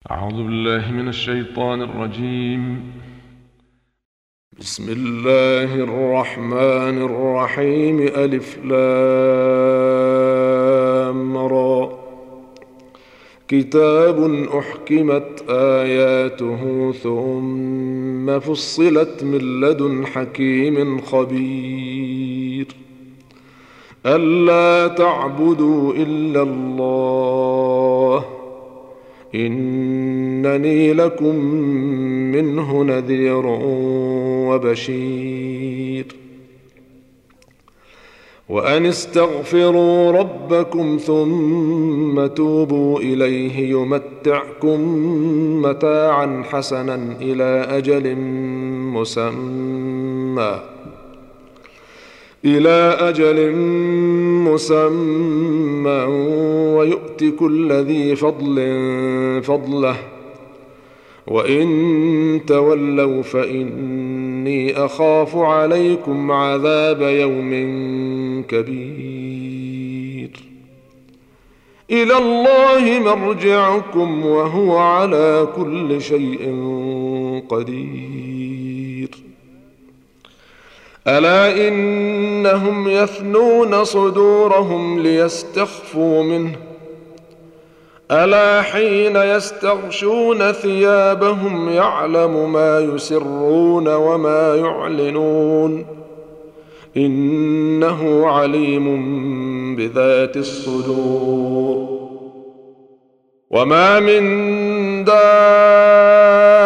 أعوذ بالله من الشيطان الرجيم. بسم الله الرحمن الرحيم. ألف لام را. كتاب أحكمت آياته ثم فصلت من لدن حكيم خبير. ألا تعبدوا إلا الله. إنني لكم منه نذير وبشير. وأن استغفروا ربكم ثم توبوا إليه يمتعكم متاعا حسنا إلى أجل مسمى. إلى أجل مسمى ويؤت كل ذي فضل فضله. وإن تولوا فإني أخاف عليكم عذاب يوم كبير. إلى الله مرجعكم وهو على كل شيء قدير. ألا إنهم يثنون صدورهم ليستخفوا منه؟ ألا حين يستغشون ثيابهم يعلم ما يسرون وما يعلنون؟ إنه عليم بذات الصدور. وما من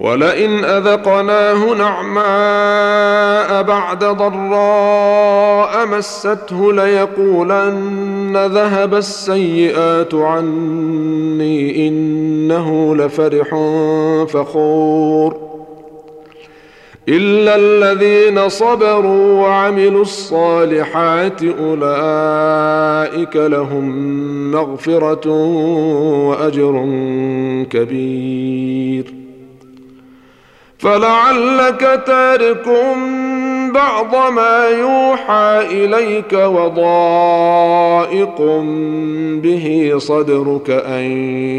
ولئن أذقناه نعماء بعد ضراء مسته ليقولن ذهب السيئات عني إنه لفرح فخور إلا الذين صبروا وعملوا الصالحات أولئك لهم مغفرة وأجر كبير فلعلك تارك بعض ما يوحى إليك وضائق به صدرك أن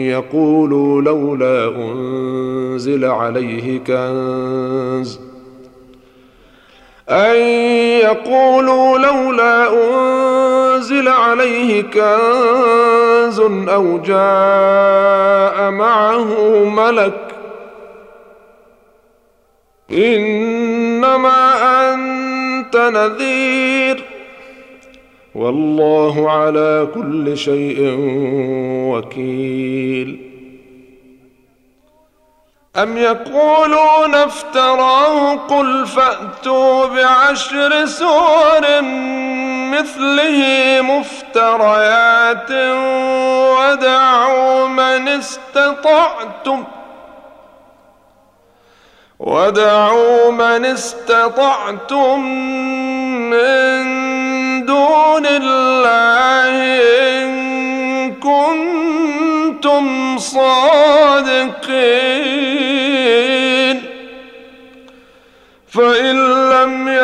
يقولوا لولا أنزل عليه كنز أن يقولوا لولا أنزل عليه كنز أو جاء معه ملك إنما أنت نذير. والله على كل شيء وكيل. أم يقولون افتراه قل فأتوا بعشر سور مثله مفتريات ودعوا من استطعتم ودعوا من استطعتم من دون الله إن كنتم صادقين فإن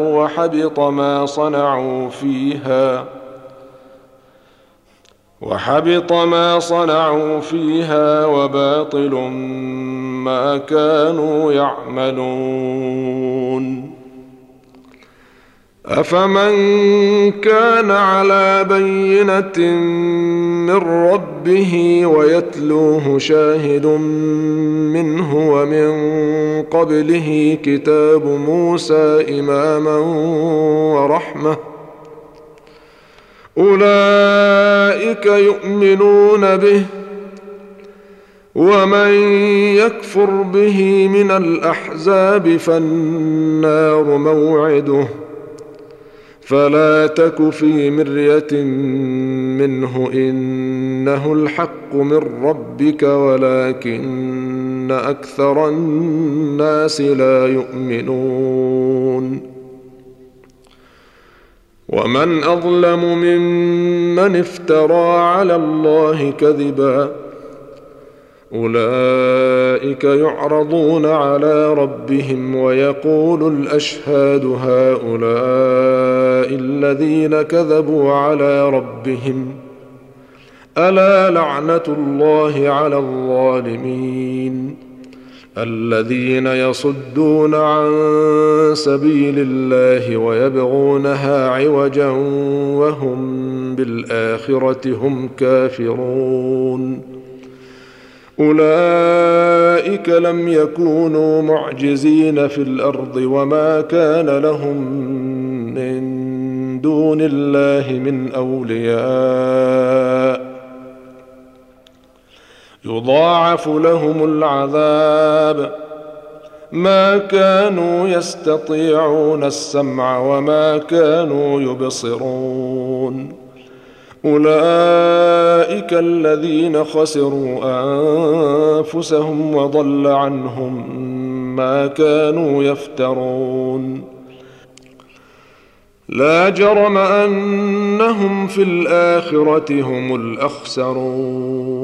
وحبط ما صنعوا فيها وحبط ما صنعوا فيها وباطل ما كانوا يعملون أفمن كان على بينة من ربه ويتلوه شاهد منه ومن قبله كتاب موسى إماما ورحمة. أولئك يؤمنون به ومن يكفر به من الأحزاب فالنار موعده. فلا تك في مرية منه إنه الحق من ربك ولكن أكثر الناس لا يؤمنون. ومن أظلم ممن افترى على الله كذبا أولئك يعرضون على ربهم ويقول الأشهاد هؤلاء الذين كذبوا على ربهم. ألا لعنة الله على الظالمين الذين يصدون عن سبيل الله ويبغونها عوجا وهم بالآخرة هم كافرون أولئك لم يكونوا معجزين في الأرض وما كان لهم من دون الله من أولياء يضاعف لهم العذاب. ما كانوا يستطيعون السمع وما كانوا يبصرون. أولئك الذين خسروا أنفسهم وضل عنهم ما كانوا يفترون. لا جرم أنهم في الآخرة هم الأخسرون.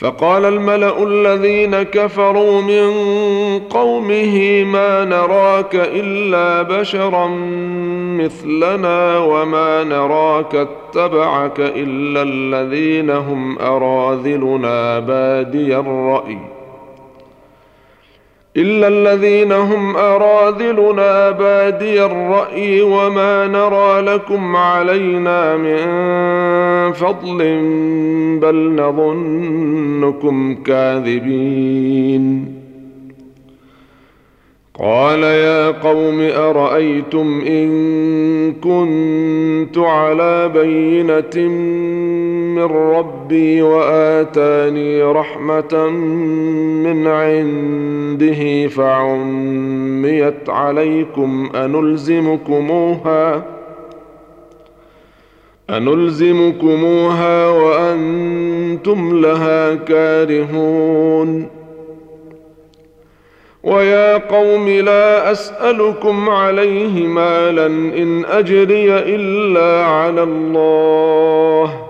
فقال الملأ الذين كفروا من قومه ما نراك إلا بشرا مثلنا وما نراك اتبعك إلا الذين هم أراذلنا بادي الرأي. إلا الذين هم أراذلنا بادي الرأي وما نرى لكم علينا من فضل بل نظنكم كاذبين. قال يا قوم أرأيتم إن كنت على بينة من ربي وآتاني رحمة من عنده فعميت عليكم أنلزمكموها أنلزمكموها وأنتم لها كارهون. ويا قوم لا أسألكم عليه مالا إن أجري إلا على الله.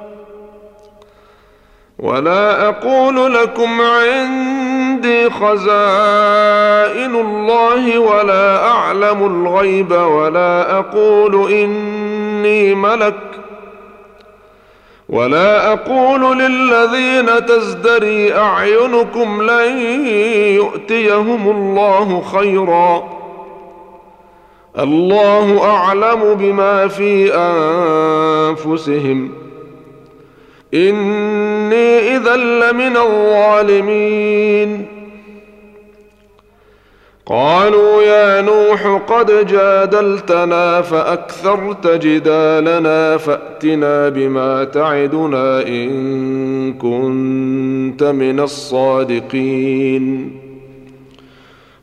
ولا أقول لكم عندي خزائن الله ولا أعلم الغيب ولا أقول إني ملك ولا أقول للذين تزدري أعينكم لن يؤتيهم الله خيرا الله أعلم بما في أنفسهم إني اذا لمن الظالمين. قالوا يا نوح قد جادلتنا فأكثرت جدالنا فأتنا بما تعدنا إن كنت من الصادقين.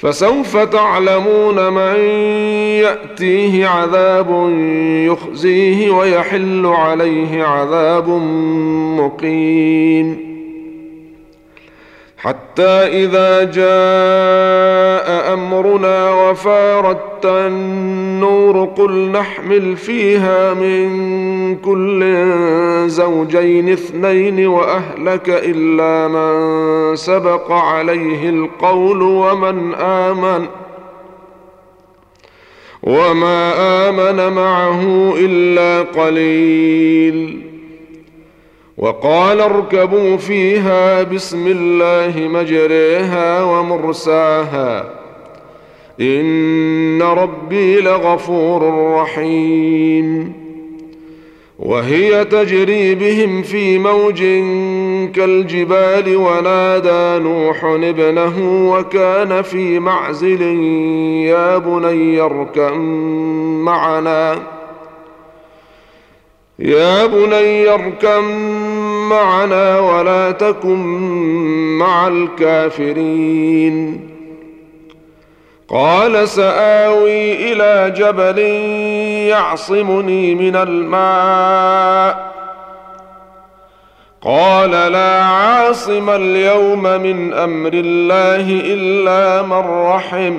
فسوف تعلمون من يأتيه عذاب يخزيه ويحل عليه عذاب مقيم. حتى إذا جاء أمرنا وفارت النور قل نحمل فيها من كل زوجين اثنين وأهلك إلا من سبق عليه القول ومن آمن وما آمن معه إلا قليل وقال اركبوا فيها بسم الله مجريها ومرساها. إن ربي لغفور رحيم. وهي تجري بهم في موج كالجبال ونادى نوح ابنه وكان في معزل يا بني اركب معنا. يا بني اركب معنا ولا تكن مع الكافرين. قال سآوي إلى جبل يعصمني من الماء. قال لا عاصم اليوم من أمر الله إلا من رحم.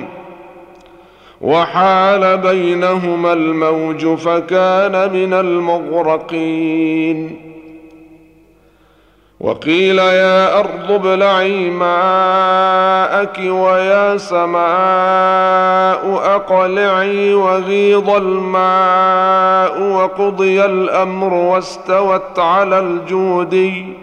وحال بينهما الموج فكان من المغرقين. وقيل يا أرض ابلعي ماءك ويا سماء أقلعي وغيض الماء وقضي الأمر واستوت على الجودي.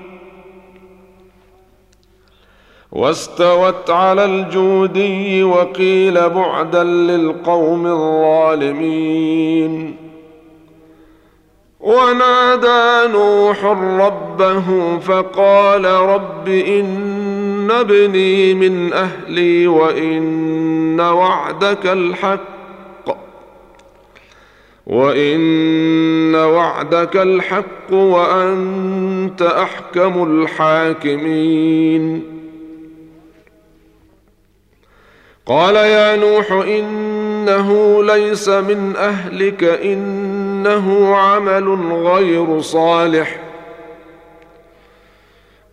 واستوت على الجودي وقيل بعدا للقوم الظالمين. ونادى نوح ربه فقال رب إن ابني من أهلي وإن وعدك الحق وإن وعدك الحق وأنت أحكم الحاكمين. قال يا نوح إنه ليس من أهلك إنه عمل غير صالح.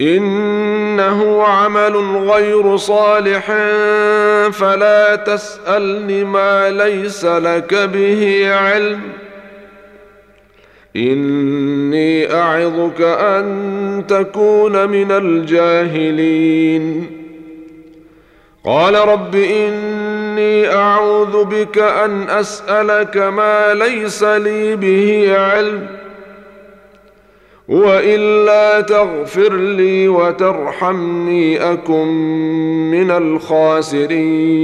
إنه عمل غير صالح فلا تسألني ما ليس لك به علم. إني أعظك أن تكون من الجاهلين. قال رب إني أعوذ بك أن أسألك ما ليس لي به علم وإلا تغفر لي وترحمني أكن من الخاسرين.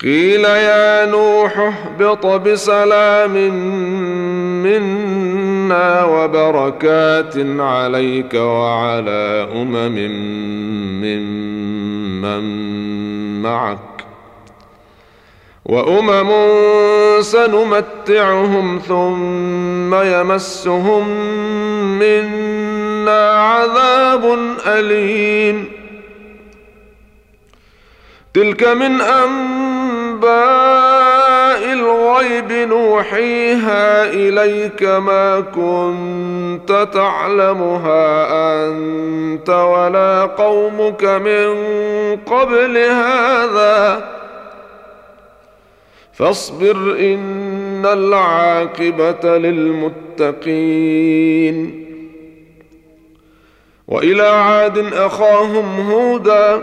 قيل يا نوح اهبط بسلام منا وبركات عليك وعلى أمم ممن معك. وأمم سنمتعهم ثم يمسهم منا عذاب أليم. تلك من أنباء الغيب نوحيها إليك ما كنت تعلمها أنت ولا قومك من قبل هذا. فاصبر إن العاقبة للمتقين. وإلى عاد أخاهم هودا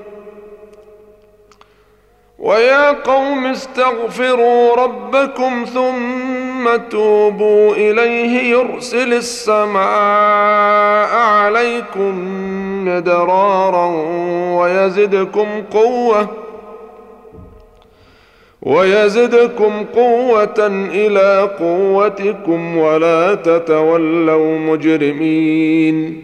ويا قوم استغفروا ربكم ثم توبوا إليه يرسل السماء عليكم مدرارا ويزدكم قوة ويزدكم قوة إلى قوتكم ولا تتولوا مجرمين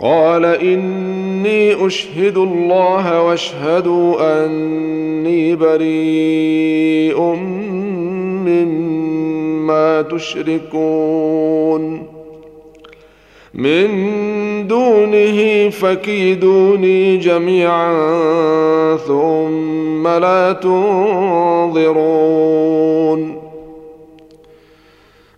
قال إني أشهد الله واشهدوا أني بريء مما تشركون. من دونه فكيدوني جميعا ثم لا تنظرون.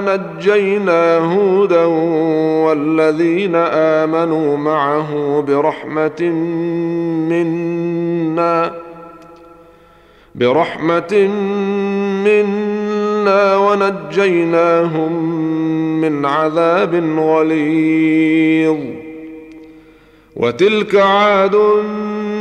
نجينا هودا والذين امنوا معه برحمه منا برحمه منا ونجيناهم من عذاب غليظ وتلك عاد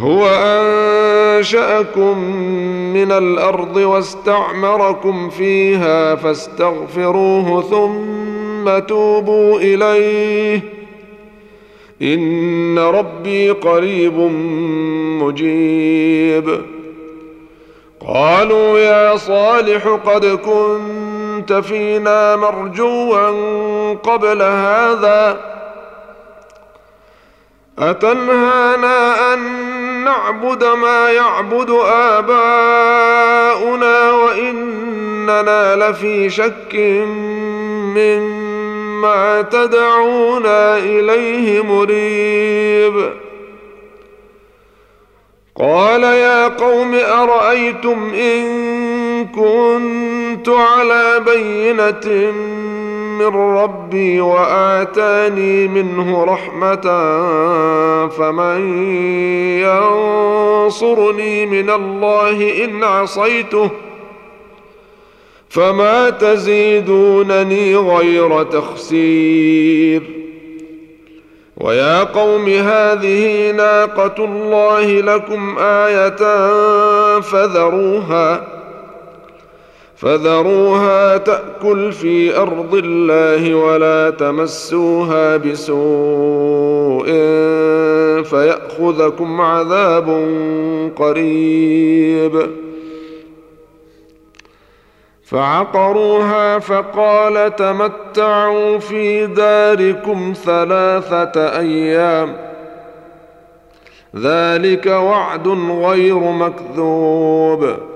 هو أنشأكم من الأرض واستعمركم فيها فاستغفروه ثم توبوا إليه. إن ربي قريب مجيب. قالوا يا صالح قد كنت فينا مرجوا قبل هذا. أتنهانا أن نعبد ما يعبد آباؤنا وإننا لفي شك مما تدعونا إليه مريب. قال يا قوم أرأيتم إن كنت على بينة من ربي وآتاني منه رحمة فمن ينصرني من الله إن عصيته فما تزيدونني غير تخسير. ويا قوم هذه ناقة الله لكم آية فذروها. فذروها تأكل في أرض الله ولا تمسوها بسوء فيأخذكم عذاب قريب. فعقروها فقال تمتعوا في داركم ثلاثة أيام. ذلك وعد غير مكذوب.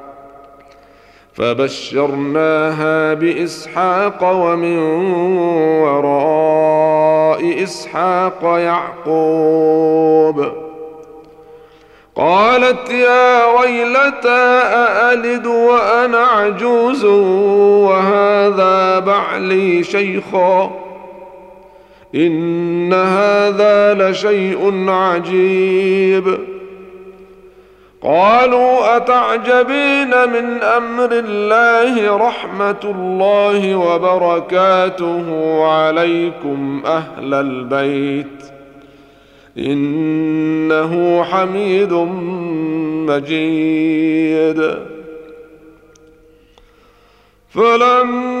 فبشرناها بإسحاق ومن وراء إسحاق يعقوب. قالت يا ويلتى أألد وأنا عجوز وهذا بعلي شيخا؟ إن هذا لشيء عجيب. قالوا أتعجبين من أمر الله رحمة الله وبركاته عليكم أهل البيت إنه حميد مجيد فلما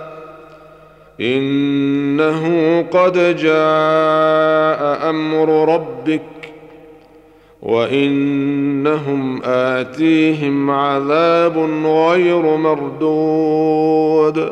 إنه قد جاء أمر ربك وإنهم آتيهم عذاب غير مردود.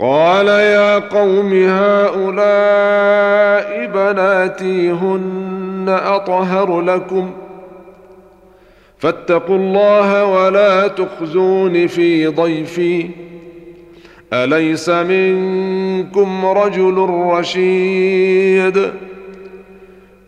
قال يا قوم هؤلاء بناتي هن أطهر لكم فاتقوا الله ولا تخزون في ضيفي أليس منكم رجل رشيد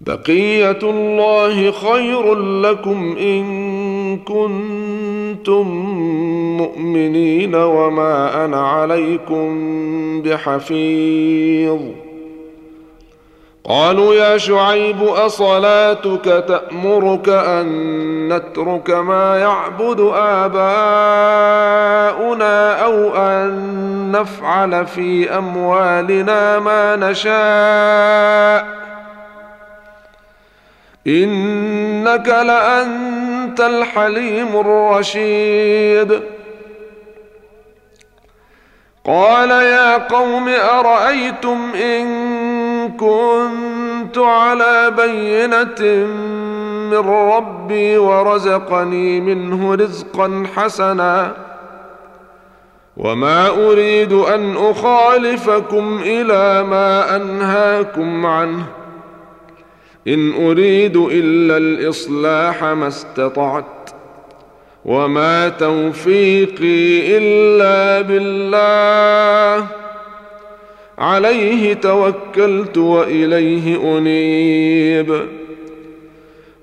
بقية الله خير لكم إن كنتم مؤمنين وما أنا عليكم بحفيظ. قالوا يا شعيب أصلاتك تأمرك أن نترك ما يعبد آباؤنا أو أن نفعل في أموالنا ما نشاء. إنك لأنت الحليم الرشيد. قال يا قوم أرأيتم إن كنت على بينة من ربي ورزقني منه رزقا حسنا وما أريد أن أخالفكم إلى ما أنهاكم عنه. إن أريد إلا الإصلاح ما استطعت وما توفيقي إلا بالله. عليه توكلت وإليه أنيب.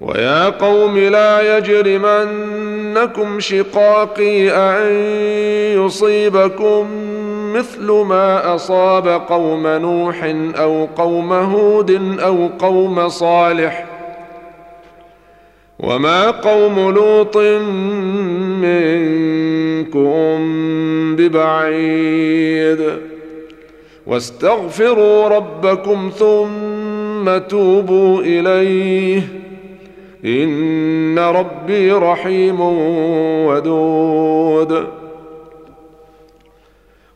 ويا قوم لا يجرمنكم شقاقي أن يصيبكم مثل ما أصاب قوم نوح أو قوم هود أو قوم صالح وما قوم لوط منكم ببعيد واستغفروا ربكم ثم توبوا إليه إن ربي رحيم ودود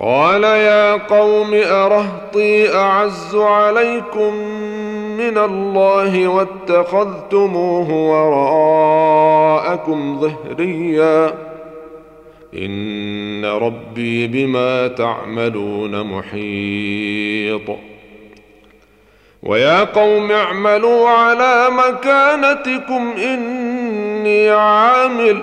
قال يا قوم أرهطي أعز عليكم من الله واتخذتموه وراءكم ظهريا. إن ربي بما تعملون محيط. ويا قوم اعملوا على مكانتكم إني عامل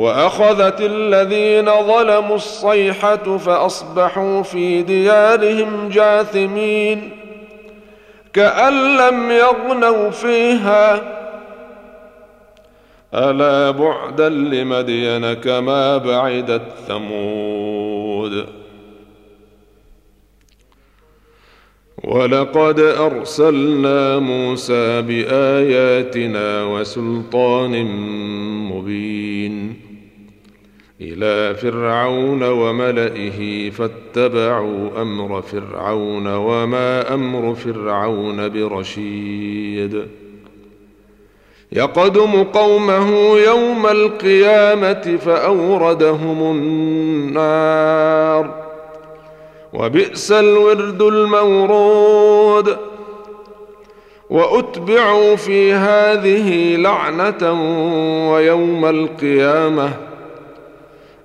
وأخذت الذين ظلموا الصيحة فأصبحوا في ديارهم جاثمين كأن لم يغنوا فيها. ألا بعدا لمدين كما بعدت ثمود. ولقد أرسلنا موسى بآياتنا وسلطان مبين. إلى فرعون وملئه فاتبعوا أمر فرعون وما أمر فرعون برشيد. يقدم قومه يوم القيامة فأوردهم النار. وبئس الورد المورود. وأتبعوا في هذه لعنة ويوم القيامة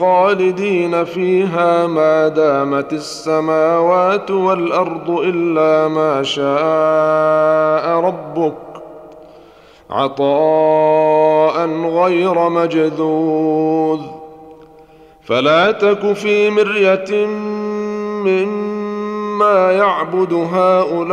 خالدين فيها ما دامت السماوات والأرض إلا ما شاء ربك عطاء غير مجذوذ. فلا تك في مرية مما يعبد هؤلاء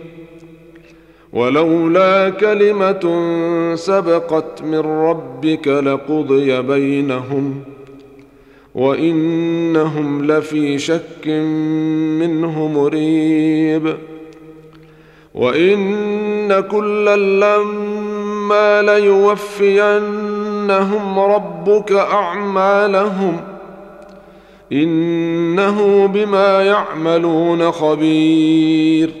ولولا كلمة سبقت من ربك لقضي بينهم وإنهم لفي شك منه مريب. وإن كلا لما ليوفينهم ربك أعمالهم إنه بما يعملون خبير.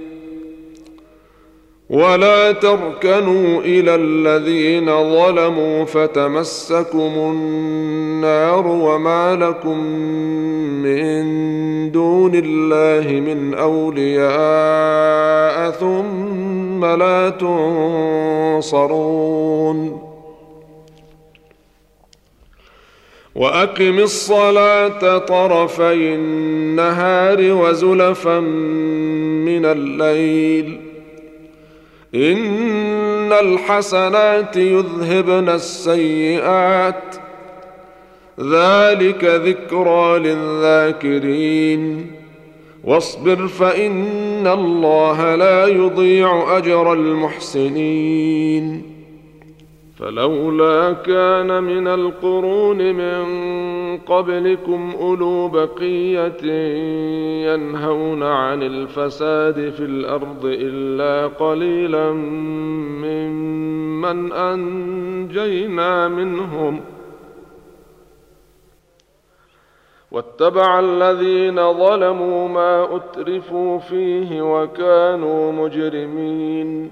ولا تركنوا إلى الذين ظلموا فتمسكم النار وما لكم من دون الله من أولياء ثم لا تنصرون. وأقم الصلاة طرفي النهار وزلفا من الليل. إن الحسنات يذهبن السيئات. ذلك ذكرى للذاكرين. واصبر فإن الله لا يضيع أجر المحسنين. فلولا كان من القرون من قبلكم أولو بقية ينهون عن الفساد في الأرض إلا قليلا ممن أنجينا منهم واتبع الذين ظلموا ما أترفوا فيه وكانوا مجرمين